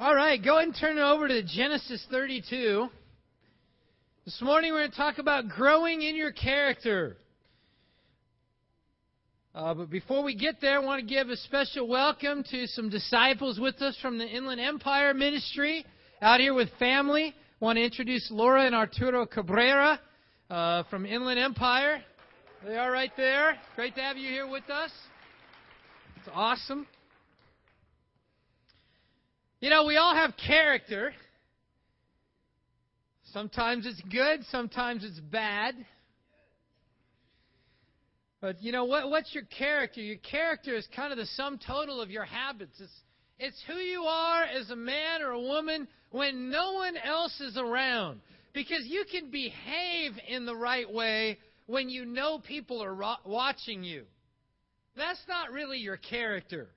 All right, go ahead and turn it over to Genesis 32. This morning we're going to talk about growing in your character. Uh, but before we get there, I want to give a special welcome to some disciples with us from the Inland Empire Ministry out here with family. I want to introduce Laura and Arturo Cabrera uh, from Inland Empire. They are right there. Great to have you here with us. It's awesome. You know, we all have character. Sometimes it's good, sometimes it's bad. But you know what what's your character? Your character is kind of the sum total of your habits. It's it's who you are as a man or a woman when no one else is around. Because you can behave in the right way when you know people are ro- watching you. That's not really your character.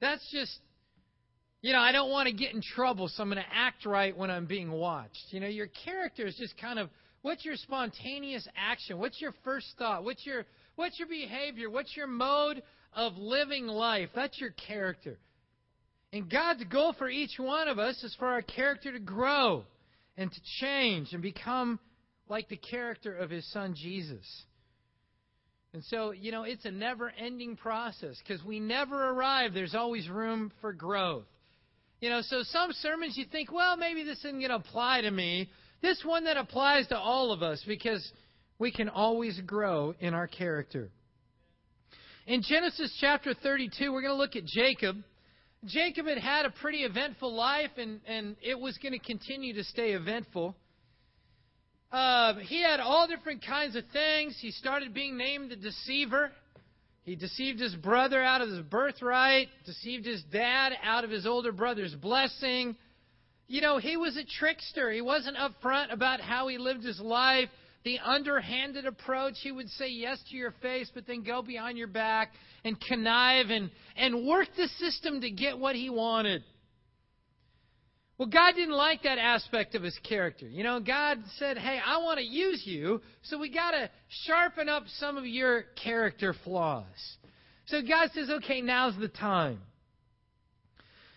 That's just you know, I don't want to get in trouble, so I'm going to act right when I'm being watched. You know, your character is just kind of what's your spontaneous action? What's your first thought? What's your what's your behavior? What's your mode of living life? That's your character. And God's goal for each one of us is for our character to grow and to change and become like the character of his son Jesus. And so, you know, it's a never ending process because we never arrive. There's always room for growth. You know, so some sermons you think, well, maybe this isn't going to apply to me. This one that applies to all of us because we can always grow in our character. In Genesis chapter 32, we're going to look at Jacob. Jacob had had a pretty eventful life, and, and it was going to continue to stay eventful. Uh, he had all different kinds of things. He started being named the deceiver. He deceived his brother out of his birthright, deceived his dad out of his older brother's blessing. You know, he was a trickster. He wasn't upfront about how he lived his life. The underhanded approach, he would say yes to your face, but then go behind your back and connive and, and work the system to get what he wanted. Well, God didn't like that aspect of his character. You know, God said, hey, I want to use you, so we got to sharpen up some of your character flaws. So God says, okay, now's the time.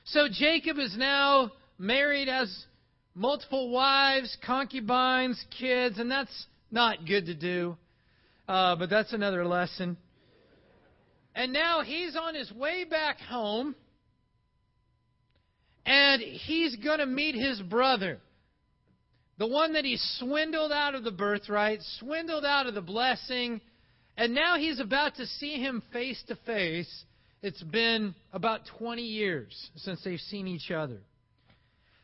So Jacob is now married, has multiple wives, concubines, kids, and that's not good to do. Uh, but that's another lesson. And now he's on his way back home and he's going to meet his brother. The one that he swindled out of the birthright, swindled out of the blessing, and now he's about to see him face to face. It's been about 20 years since they've seen each other.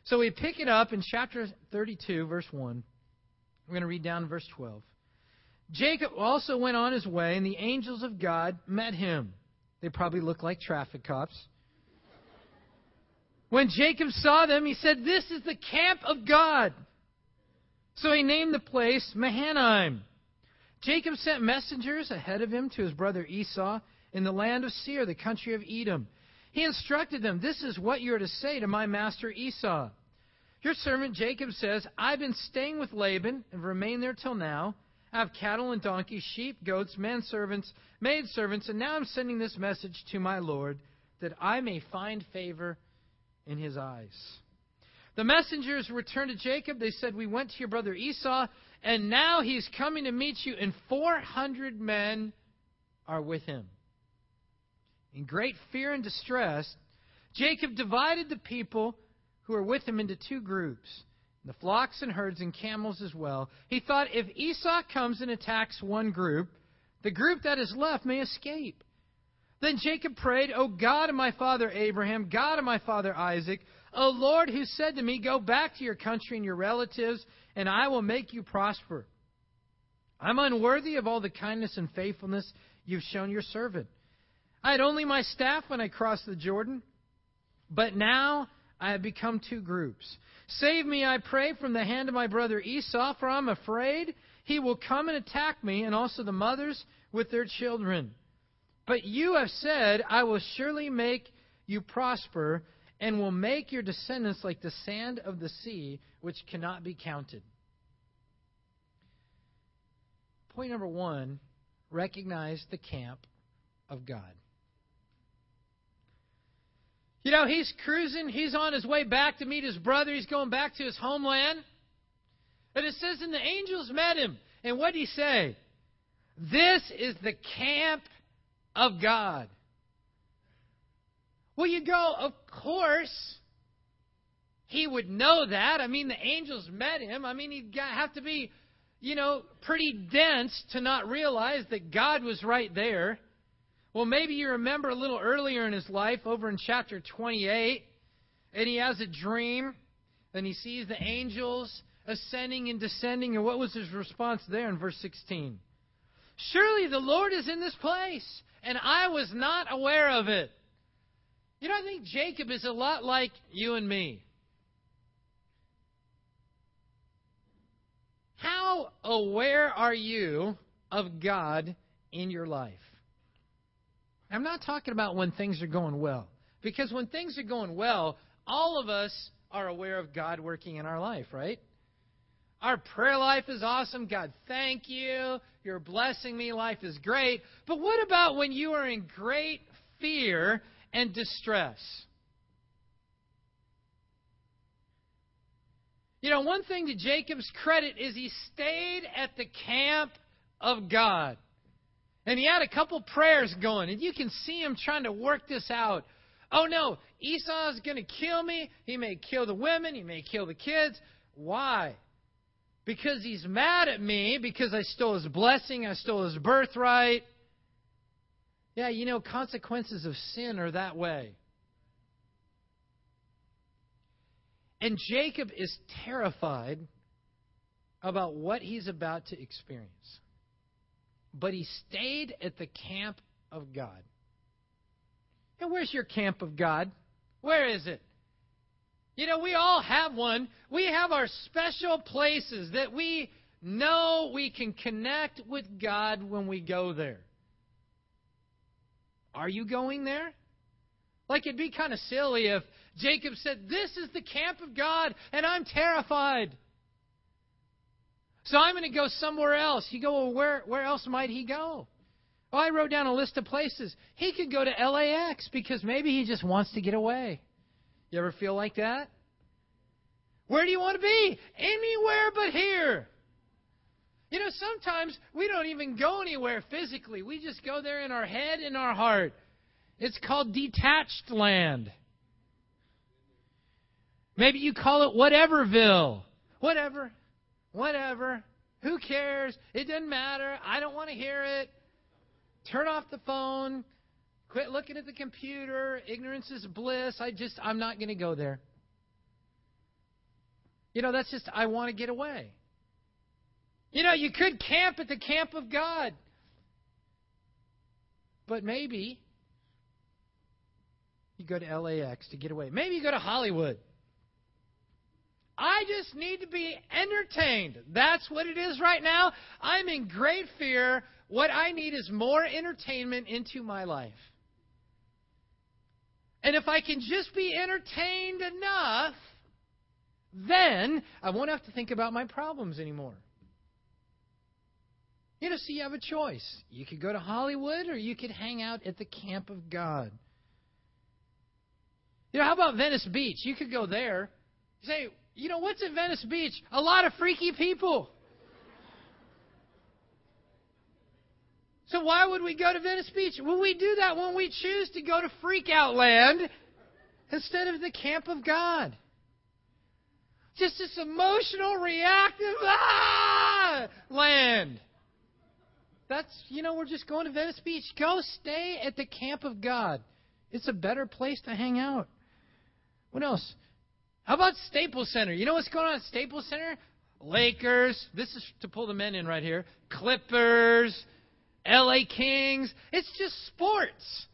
So we pick it up in chapter 32, verse 1. We're going to read down verse 12. Jacob also went on his way, and the angels of God met him. They probably look like traffic cops. When Jacob saw them, he said, This is the camp of God. So he named the place Mahanaim. Jacob sent messengers ahead of him to his brother Esau in the land of Seir, the country of Edom. He instructed them, This is what you are to say to my master Esau. Your servant Jacob says, I've been staying with Laban and remained there till now. I have cattle and donkeys, sheep, goats, men servants, maid and now I'm sending this message to my Lord that I may find favor in his eyes. The messengers returned to Jacob. They said, We went to your brother Esau, and now he's coming to meet you, and 400 men are with him. In great fear and distress, Jacob divided the people who were with him into two groups the flocks and herds and camels as well. He thought if Esau comes and attacks one group, the group that is left may escape. Then Jacob prayed, O God of my father Abraham, God of my father Isaac, O Lord, who said to me, Go back to your country and your relatives, and I will make you prosper. I'm unworthy of all the kindness and faithfulness you've shown your servant. I had only my staff when I crossed the Jordan, but now I have become two groups. Save me, I pray, from the hand of my brother Esau, for I'm afraid he will come and attack me, and also the mothers with their children. But you have said, I will surely make you prosper and will make your descendants like the sand of the sea, which cannot be counted. Point number one recognize the camp of God. You know, he's cruising. He's on his way back to meet his brother. He's going back to his homeland. And it says, and the angels met him. And what did he say? This is the camp of God. Well, you go, of course, he would know that. I mean, the angels met him. I mean, he'd have to be, you know, pretty dense to not realize that God was right there. Well, maybe you remember a little earlier in his life, over in chapter 28, and he has a dream, and he sees the angels ascending and descending. And what was his response there in verse 16? Surely the Lord is in this place, and I was not aware of it. You know, I think Jacob is a lot like you and me. How aware are you of God in your life? I'm not talking about when things are going well. Because when things are going well, all of us are aware of God working in our life, right? Our prayer life is awesome. God, thank you. You're blessing me. Life is great. But what about when you are in great fear and distress? You know, one thing to Jacob's credit is he stayed at the camp of God. And he had a couple prayers going, and you can see him trying to work this out. Oh no, Esau's going to kill me. He may kill the women, he may kill the kids. Why? Because he's mad at me because I stole his blessing, I stole his birthright. Yeah, you know, consequences of sin are that way. And Jacob is terrified about what he's about to experience. But he stayed at the camp of God. And where's your camp of God? Where is it? You know, we all have one. We have our special places that we know we can connect with God when we go there. Are you going there? Like it'd be kind of silly if Jacob said, This is the camp of God, and I'm terrified. So I'm going to go somewhere else. You go, well, where, where else might he go? Well, I wrote down a list of places. He could go to LAX because maybe he just wants to get away. You ever feel like that? Where do you want to be? Anywhere but here. You know, sometimes we don't even go anywhere physically. We just go there in our head, in our heart. It's called detached land. Maybe you call it whateverville. Whatever. Whatever. Who cares? It doesn't matter. I don't want to hear it. Turn off the phone. Quit looking at the computer. Ignorance is bliss. I just, I'm not going to go there. You know, that's just, I want to get away. You know, you could camp at the camp of God. But maybe you go to LAX to get away. Maybe you go to Hollywood. I just need to be entertained. That's what it is right now. I'm in great fear. What I need is more entertainment into my life. And if I can just be entertained enough, then I won't have to think about my problems anymore. You know, so you have a choice. You could go to Hollywood or you could hang out at the camp of God. You know, how about Venice Beach? You could go there. Say, you know, what's at Venice Beach? A lot of freaky people. So why would we go to Venice Beach? Well, we do that when we choose to go to freak out land instead of the camp of God. Just this emotional, reactive ah, land. That's, you know, we're just going to Venice Beach. Go stay at the camp of God. It's a better place to hang out. What else? How about Staples Center? You know what's going on at Staples Center? Lakers. This is to pull the men in right here. Clippers. LA Kings. It's just sports.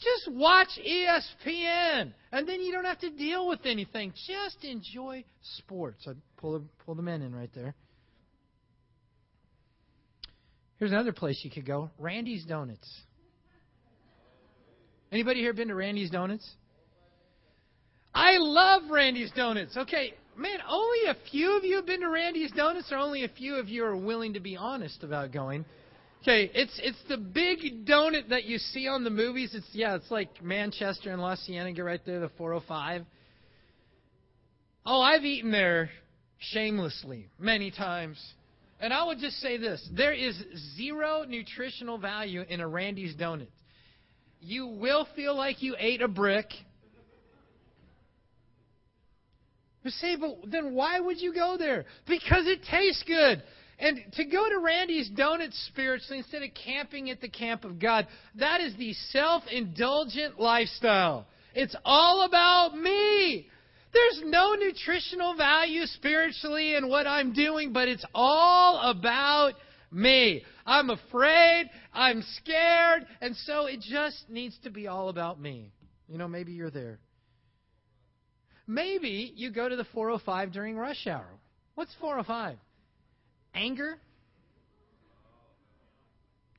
Just watch ESPN, and then you don't have to deal with anything. Just enjoy sports. I pull the, pull the men in right there. Here's another place you could go: Randy's Donuts. Anybody here been to Randy's Donuts? I love Randy's Donuts. Okay, man, only a few of you have been to Randy's Donuts, or only a few of you are willing to be honest about going. Okay, it's it's the big donut that you see on the movies. It's yeah, it's like Manchester and La Cienega right there, the 405. Oh, I've eaten there shamelessly many times. And I would just say this there is zero nutritional value in a Randy's donut. You will feel like you ate a brick. You say, but then why would you go there? Because it tastes good. And to go to Randy's Donuts spiritually instead of camping at the camp of God, that is the self indulgent lifestyle. It's all about me. There's no nutritional value spiritually in what I'm doing, but it's all about me. I'm afraid, I'm scared, and so it just needs to be all about me. You know, maybe you're there. Maybe you go to the 405 during rush hour. What's 405? Anger,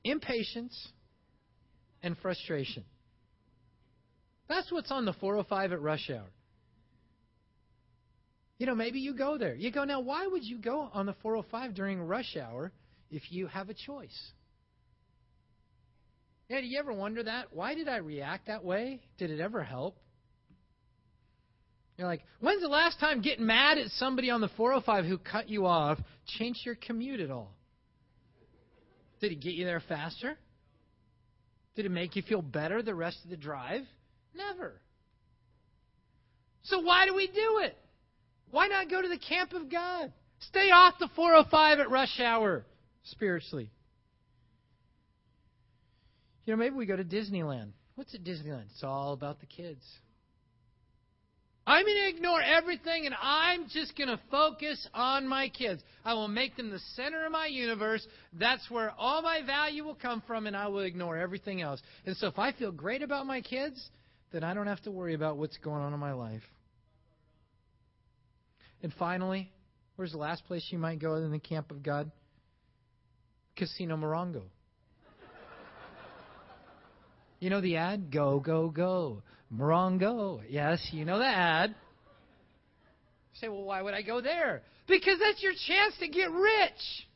impatience, and frustration. That's what's on the 405 at rush hour. You know, maybe you go there. You go, now, why would you go on the 405 during rush hour if you have a choice? Yeah, do you ever wonder that? Why did I react that way? Did it ever help? You're like, when's the last time getting mad at somebody on the 405 who cut you off changed your commute at all? Did it get you there faster? Did it make you feel better the rest of the drive? Never. So why do we do it? Why not go to the camp of God? Stay off the 405 at rush hour spiritually. You know, maybe we go to Disneyland. What's at Disneyland? It's all about the kids. I'm going to ignore everything and I'm just going to focus on my kids. I will make them the center of my universe. That's where all my value will come from, and I will ignore everything else. And so if I feel great about my kids, then I don't have to worry about what's going on in my life. And finally, where's the last place you might go in the camp of God? Casino Morongo. You know the ad? Go, go, go. Morongo. Yes, you know the ad. You say, well, why would I go there? Because that's your chance to get rich.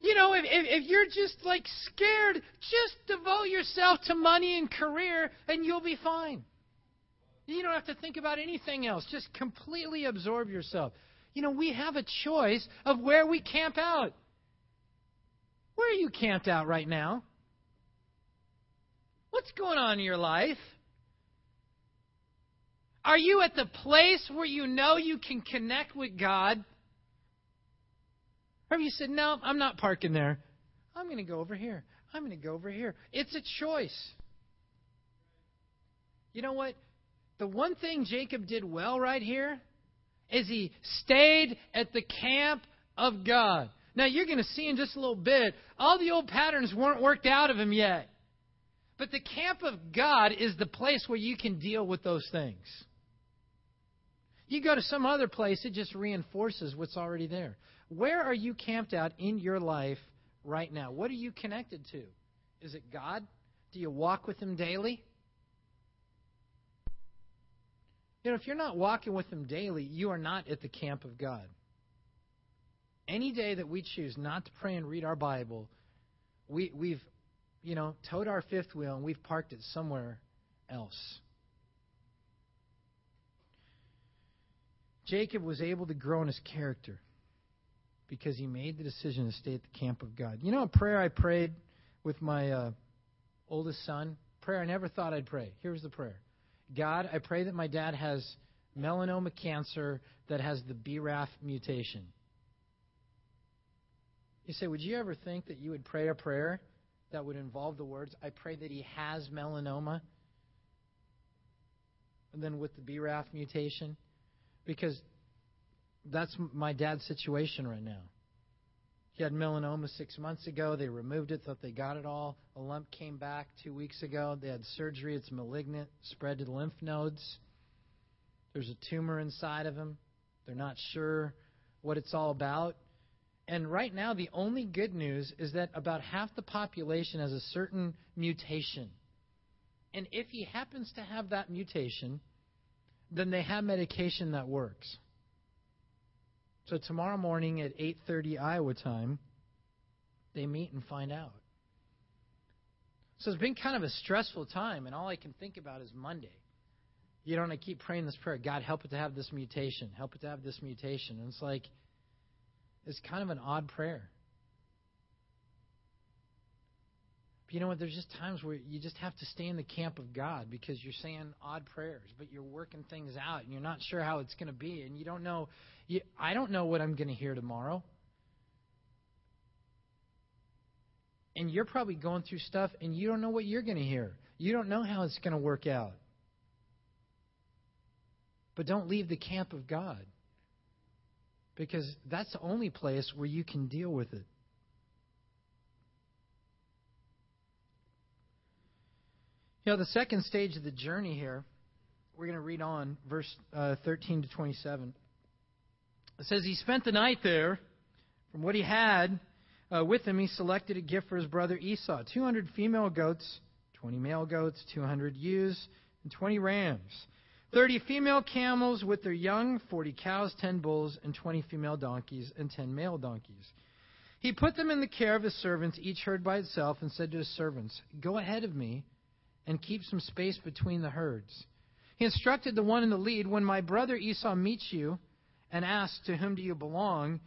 You know, if, if, if, you're just like scared, just devote yourself to money and career and you'll be fine. You don't have to think about anything else. Just completely absorb yourself. You know, we have a choice of where we camp out. Where are you camped out right now? What's going on in your life? Are you at the place where you know you can connect with God? Or have you said, No, I'm not parking there. I'm going to go over here. I'm going to go over here. It's a choice. You know what? The one thing Jacob did well right here is he stayed at the camp of God. Now, you're going to see in just a little bit, all the old patterns weren't worked out of him yet. But the camp of God is the place where you can deal with those things. You go to some other place, it just reinforces what's already there. Where are you camped out in your life right now? What are you connected to? Is it God? Do you walk with Him daily? You know, if you're not walking with Him daily, you are not at the camp of God. Any day that we choose not to pray and read our Bible, we, we've you know, towed our fifth wheel and we've parked it somewhere else. Jacob was able to grow in his character because he made the decision to stay at the camp of God. You know a prayer I prayed with my uh, oldest son? Prayer I never thought I'd pray. Here's the prayer God, I pray that my dad has melanoma cancer that has the BRAF mutation. You say, would you ever think that you would pray a prayer that would involve the words, I pray that he has melanoma. And then with the BRAF mutation, because that's my dad's situation right now. He had melanoma six months ago. They removed it, thought they got it all. A lump came back two weeks ago. They had surgery. It's malignant, spread to the lymph nodes. There's a tumor inside of him. They're not sure what it's all about. And right now, the only good news is that about half the population has a certain mutation. And if he happens to have that mutation, then they have medication that works. So tomorrow morning at 8:30 Iowa time, they meet and find out. So it's been kind of a stressful time, and all I can think about is Monday. You know, and I keep praying this prayer God, help it to have this mutation. Help it to have this mutation. And it's like, it's kind of an odd prayer. But you know what? There's just times where you just have to stay in the camp of God because you're saying odd prayers, but you're working things out and you're not sure how it's going to be, and you don't know. You, I don't know what I'm going to hear tomorrow. And you're probably going through stuff and you don't know what you're going to hear. You don't know how it's going to work out. But don't leave the camp of God because that's the only place where you can deal with it. You know, the second stage of the journey here, we're going to read on, verse uh, 13 to 27. It says, He spent the night there. From what he had uh, with him, he selected a gift for his brother Esau 200 female goats, 20 male goats, 200 ewes, and 20 rams, 30 female camels with their young, 40 cows, 10 bulls, and 20 female donkeys, and 10 male donkeys. He put them in the care of his servants, each herd by itself, and said to his servants, Go ahead of me and keep some space between the herds. He instructed the one in the lead When my brother Esau meets you and asks, To whom do you belong?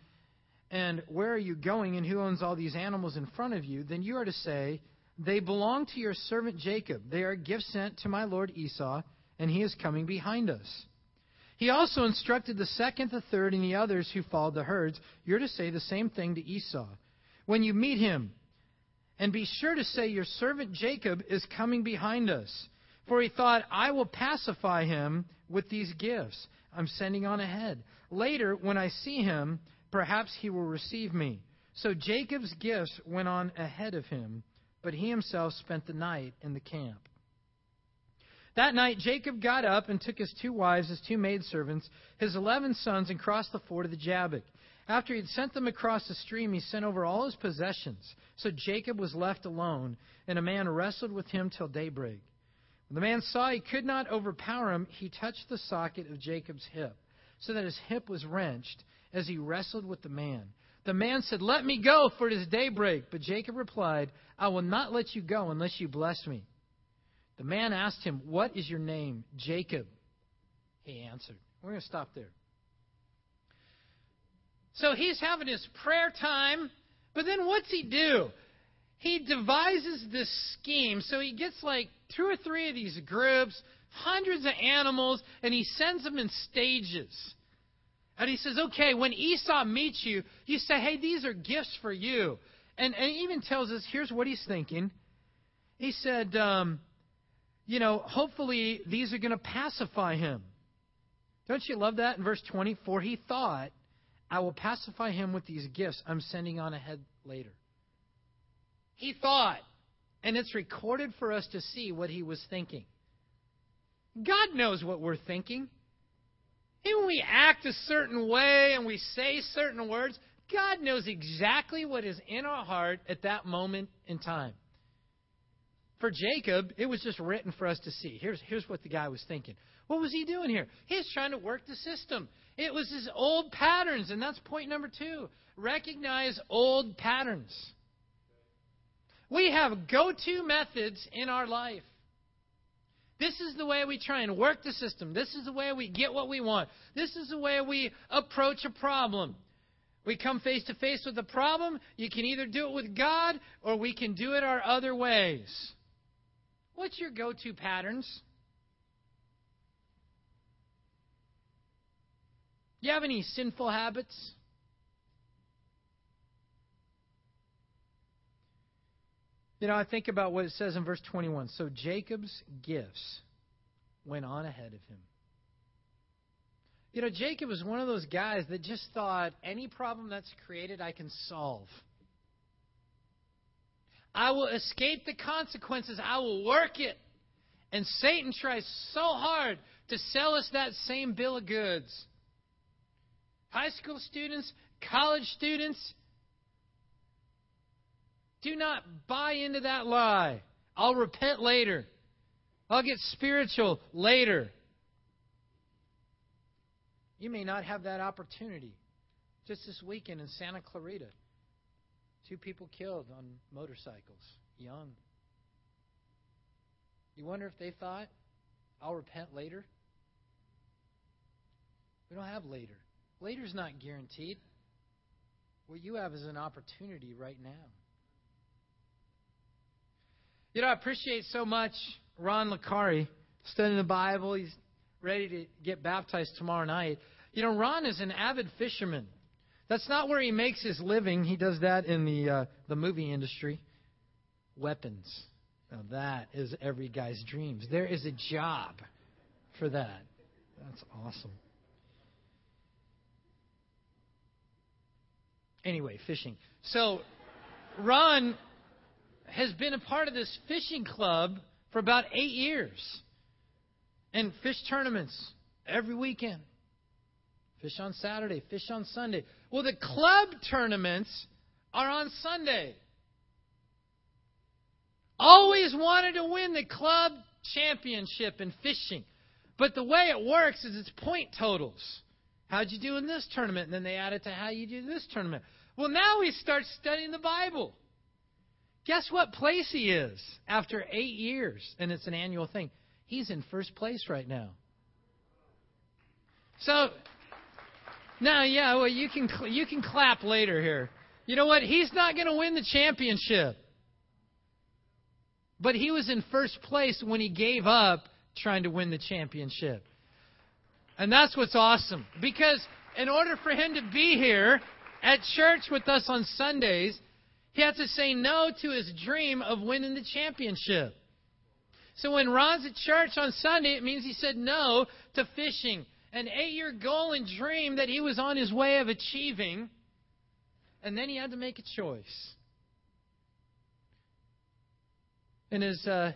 And where are you going? And who owns all these animals in front of you? Then you are to say, They belong to your servant Jacob. They are gifts sent to my lord Esau, and he is coming behind us. He also instructed the second, the third, and the others who followed the herds. You're to say the same thing to Esau. When you meet him, and be sure to say, Your servant Jacob is coming behind us. For he thought, I will pacify him with these gifts I'm sending on ahead. Later, when I see him, perhaps he will receive me. So Jacob's gifts went on ahead of him, but he himself spent the night in the camp. That night, Jacob got up and took his two wives, his two maidservants, his eleven sons, and crossed the ford of the Jabbok. After he had sent them across the stream, he sent over all his possessions. So Jacob was left alone, and a man wrestled with him till daybreak. When the man saw he could not overpower him, he touched the socket of Jacob's hip, so that his hip was wrenched as he wrestled with the man. The man said, Let me go, for it is daybreak. But Jacob replied, I will not let you go unless you bless me. The man asked him, What is your name? Jacob. He answered. We're going to stop there. So he's having his prayer time, but then what's he do? He devises this scheme. So he gets like two or three of these groups, hundreds of animals, and he sends them in stages. And he says, okay, when Esau meets you, you say, hey, these are gifts for you. And, and he even tells us, here's what he's thinking. He said, um, you know, hopefully these are going to pacify him. Don't you love that in verse 24? He thought, I will pacify him with these gifts I'm sending on ahead later. He thought, and it's recorded for us to see what he was thinking. God knows what we're thinking. Even when we act a certain way and we say certain words, God knows exactly what is in our heart at that moment in time. For Jacob, it was just written for us to see. Here's, here's what the guy was thinking. What was he doing here? He's trying to work the system. It was his old patterns, and that's point number two. Recognize old patterns. We have go to methods in our life. This is the way we try and work the system. This is the way we get what we want. This is the way we approach a problem. We come face to face with a problem. You can either do it with God or we can do it our other ways. What's your go to patterns? You have any sinful habits? You know, I think about what it says in verse 21. So Jacob's gifts went on ahead of him. You know, Jacob was one of those guys that just thought any problem that's created, I can solve. I will escape the consequences. I will work it. And Satan tries so hard to sell us that same bill of goods. High school students, college students, do not buy into that lie. I'll repent later. I'll get spiritual later. You may not have that opportunity just this weekend in Santa Clarita Two people killed on motorcycles, young. You wonder if they thought, I'll repent later? We don't have later. Later's not guaranteed. What you have is an opportunity right now. You know, I appreciate so much Ron Licari studying the Bible. He's ready to get baptized tomorrow night. You know, Ron is an avid fisherman. That's not where he makes his living. He does that in the uh, the movie industry. Weapons. Now that is every guy's dreams. There is a job for that. That's awesome. Anyway, fishing. So, Ron has been a part of this fishing club for about eight years. And fish tournaments every weekend. Fish on Saturday, fish on Sunday. Well, the club tournaments are on Sunday. Always wanted to win the club championship in fishing. But the way it works is it's point totals. How'd you do in this tournament? And then they add it to how you do in this tournament. Well, now he starts studying the Bible. Guess what place he is after eight years? And it's an annual thing. He's in first place right now. So now, yeah, well, you can you can clap later here. You know what? He's not going to win the championship. But he was in first place when he gave up trying to win the championship. And that's what's awesome. Because in order for him to be here at church with us on Sundays, he had to say no to his dream of winning the championship. So when Ron's at church on Sunday, it means he said no to fishing an eight year goal and dream that he was on his way of achieving. And then he had to make a choice. And as, uh,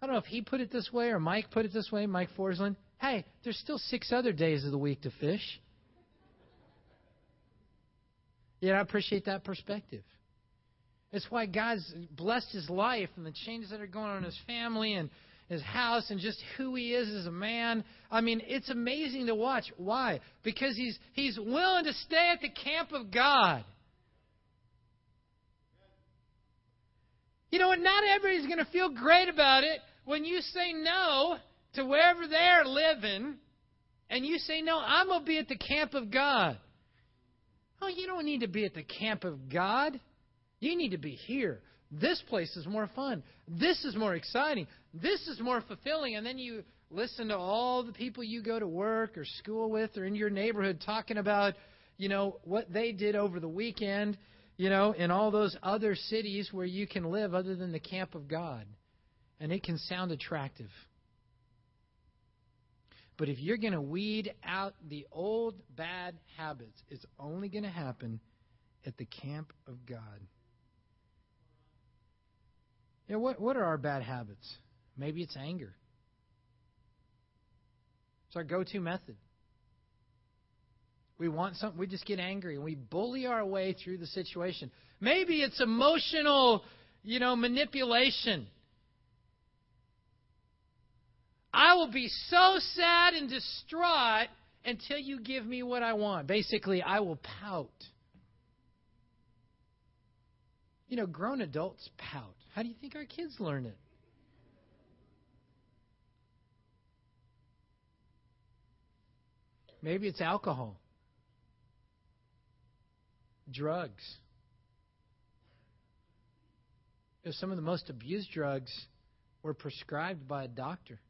I don't know if he put it this way or Mike put it this way, Mike Forsland, hey, there's still six other days of the week to fish. Yeah, I appreciate that perspective. It's why God's blessed his life and the changes that are going on in his family and his house and just who he is as a man. I mean, it's amazing to watch. Why? Because he's he's willing to stay at the camp of God. You know what? Not everybody's going to feel great about it when you say no to wherever they're living and you say, No, I'm going to be at the camp of God. Oh, you don't need to be at the camp of God. You need to be here. This place is more fun. This is more exciting. This is more fulfilling. And then you listen to all the people you go to work or school with or in your neighborhood talking about, you know, what they did over the weekend, you know, in all those other cities where you can live other than the camp of God. And it can sound attractive. But if you're going to weed out the old bad habits, it's only going to happen at the camp of God. You know, what, what are our bad habits? Maybe it's anger. It's our go to method. We want something, we just get angry and we bully our way through the situation. Maybe it's emotional, you know, manipulation. I will be so sad and distraught until you give me what I want. Basically, I will pout. You know, grown adults pout. How do you think our kids learn it? Maybe it's alcohol, drugs. Some of the most abused drugs were prescribed by a doctor.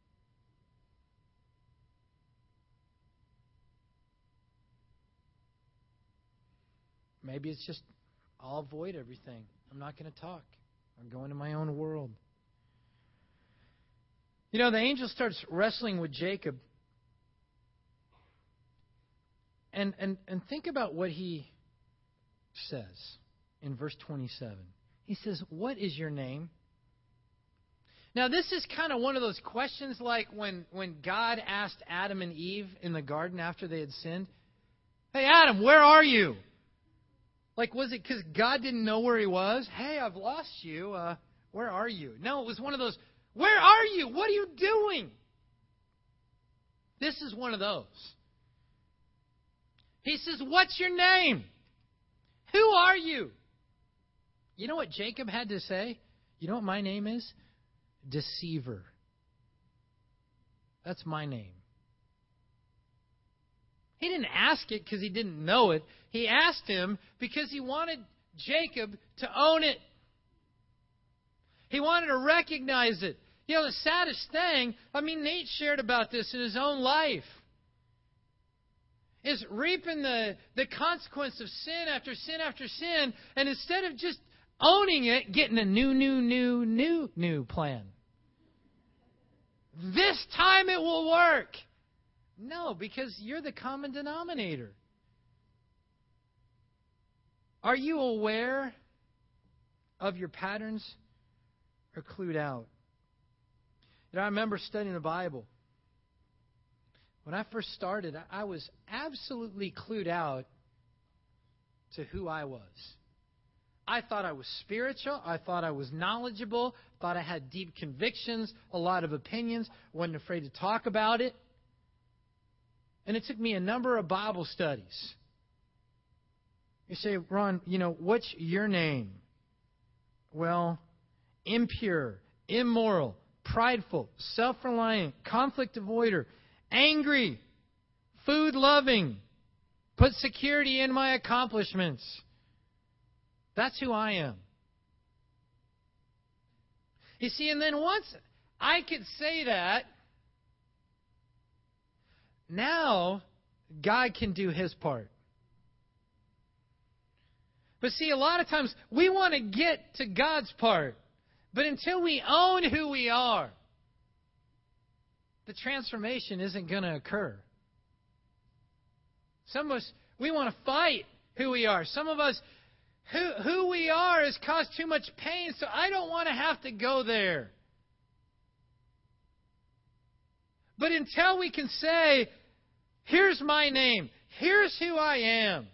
Maybe it's just, I'll avoid everything. I'm not going to talk. I'm going to my own world. You know, the angel starts wrestling with Jacob. And, and, and think about what he says in verse 27. He says, What is your name? Now, this is kind of one of those questions like when, when God asked Adam and Eve in the garden after they had sinned, Hey, Adam, where are you? Like, was it because God didn't know where he was? Hey, I've lost you. Uh, where are you? No, it was one of those, Where are you? What are you doing? This is one of those. He says, What's your name? Who are you? You know what Jacob had to say? You know what my name is? Deceiver. That's my name. He didn't ask it because he didn't know it. He asked him because he wanted Jacob to own it. He wanted to recognize it. You know, the saddest thing, I mean, Nate shared about this in his own life, is reaping the, the consequence of sin after sin after sin, and instead of just owning it, getting a new, new, new, new, new plan. This time it will work. No, because you're the common denominator. Are you aware of your patterns or clued out? You know, I remember studying the Bible. When I first started, I was absolutely clued out to who I was. I thought I was spiritual. I thought I was knowledgeable. Thought I had deep convictions, a lot of opinions. wasn't afraid to talk about it. And it took me a number of Bible studies. You say, Ron, you know, what's your name? Well, impure, immoral, prideful, self reliant, conflict avoider, angry, food loving, put security in my accomplishments. That's who I am. You see, and then once I could say that, now God can do his part. But see, a lot of times we want to get to God's part. But until we own who we are, the transformation isn't going to occur. Some of us, we want to fight who we are. Some of us, who, who we are has caused too much pain, so I don't want to have to go there. But until we can say, here's my name, here's who I am,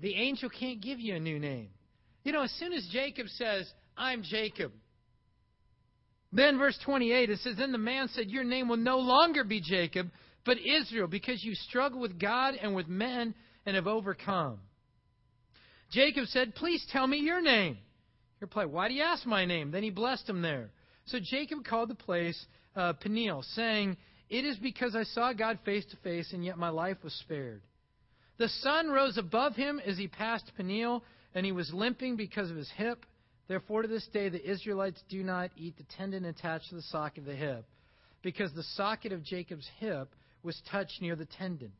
the angel can't give you a new name. You know, as soon as Jacob says, I'm Jacob, then, verse 28, it says, Then the man said, Your name will no longer be Jacob, but Israel, because you struggle with God and with men and have overcome. Jacob said, Please tell me your name. He replied, Why do you ask my name? Then he blessed him there. So Jacob called the place uh, Peniel, saying, It is because I saw God face to face, and yet my life was spared. The sun rose above him as he passed Peniel, and he was limping because of his hip. Therefore, to this day, the Israelites do not eat the tendon attached to the socket of the hip, because the socket of Jacob's hip was touched near the tendon.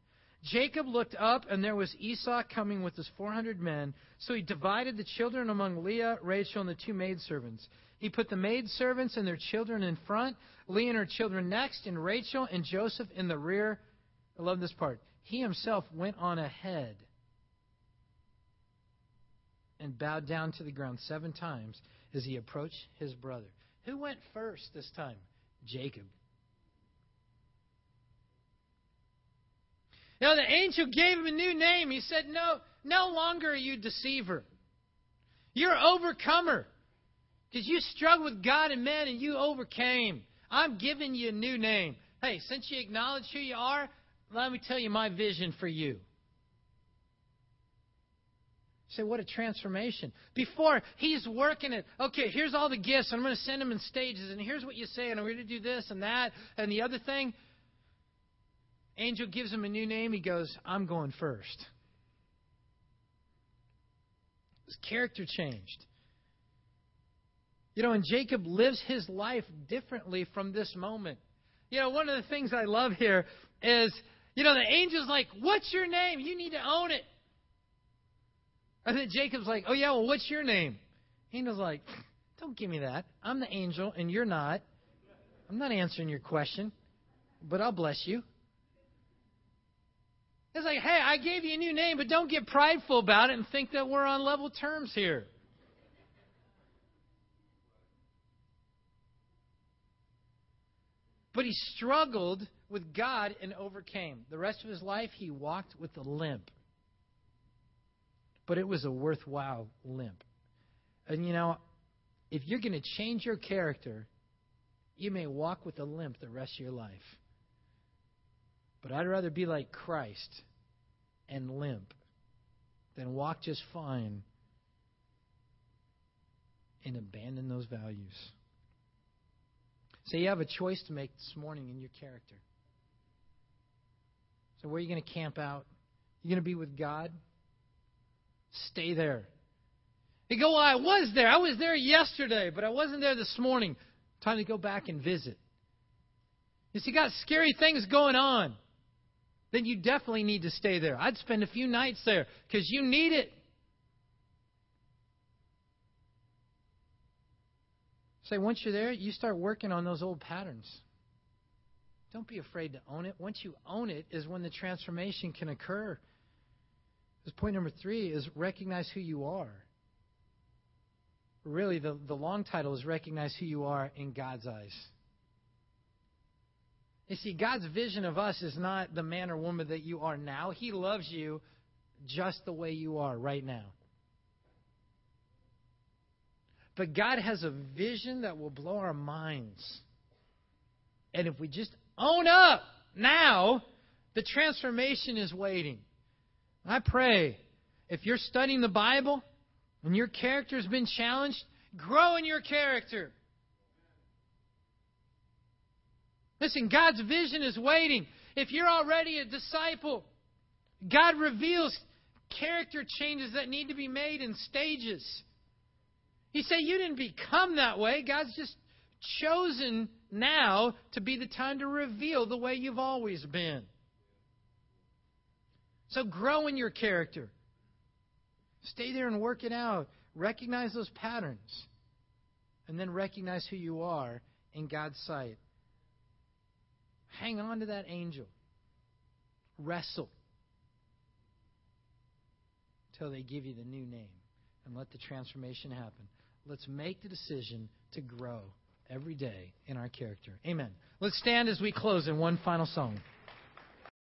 Jacob looked up, and there was Esau coming with his 400 men. So he divided the children among Leah, Rachel, and the two maidservants. He put the maidservants and their children in front, Leah and her children next, and Rachel and Joseph in the rear. I love this part. He himself went on ahead and bowed down to the ground seven times as he approached his brother. Who went first this time? Jacob. Now the angel gave him a new name. He said, No, no longer are you deceiver. You're overcomer. Because you struggled with God and men and you overcame. I'm giving you a new name. Hey, since you acknowledge who you are, let me tell you my vision for you say, what a transformation. Before, he's working it. Okay, here's all the gifts. I'm going to send them in stages. And here's what you say. And I'm going to do this and that. And the other thing, angel gives him a new name. He goes, I'm going first. His character changed. You know, and Jacob lives his life differently from this moment. You know, one of the things I love here is, you know, the angel's like, What's your name? You need to own it. And then Jacob's like, Oh, yeah, well, what's your name? Angel's like, Don't give me that. I'm the angel, and you're not. I'm not answering your question, but I'll bless you. It's like, hey, I gave you a new name, but don't get prideful about it and think that we're on level terms here. But he struggled with God and overcame. The rest of his life, he walked with a limp but it was a worthwhile limp. And you know, if you're going to change your character, you may walk with a limp the rest of your life. But I'd rather be like Christ and limp than walk just fine and abandon those values. So you have a choice to make this morning in your character. So where are you going to camp out? You're going to be with God? Stay there. You go, well, I was there. I was there yesterday, but I wasn't there this morning. Time to go back and visit. You see, got scary things going on, then you definitely need to stay there. I'd spend a few nights there because you need it. Say, once you're there, you start working on those old patterns. Don't be afraid to own it. Once you own it, is when the transformation can occur. This point number three is recognize who you are. Really, the, the long title is recognize who you are in God's eyes. You see, God's vision of us is not the man or woman that you are now. He loves you just the way you are right now. But God has a vision that will blow our minds. And if we just own up now, the transformation is waiting. I pray if you're studying the Bible and your character has been challenged, grow in your character. Listen, God's vision is waiting. If you're already a disciple, God reveals character changes that need to be made in stages. He said, You didn't become that way. God's just chosen now to be the time to reveal the way you've always been. So grow in your character. Stay there and work it out. Recognize those patterns. And then recognize who you are in God's sight. Hang on to that angel. Wrestle till they give you the new name and let the transformation happen. Let's make the decision to grow every day in our character. Amen. Let's stand as we close in one final song.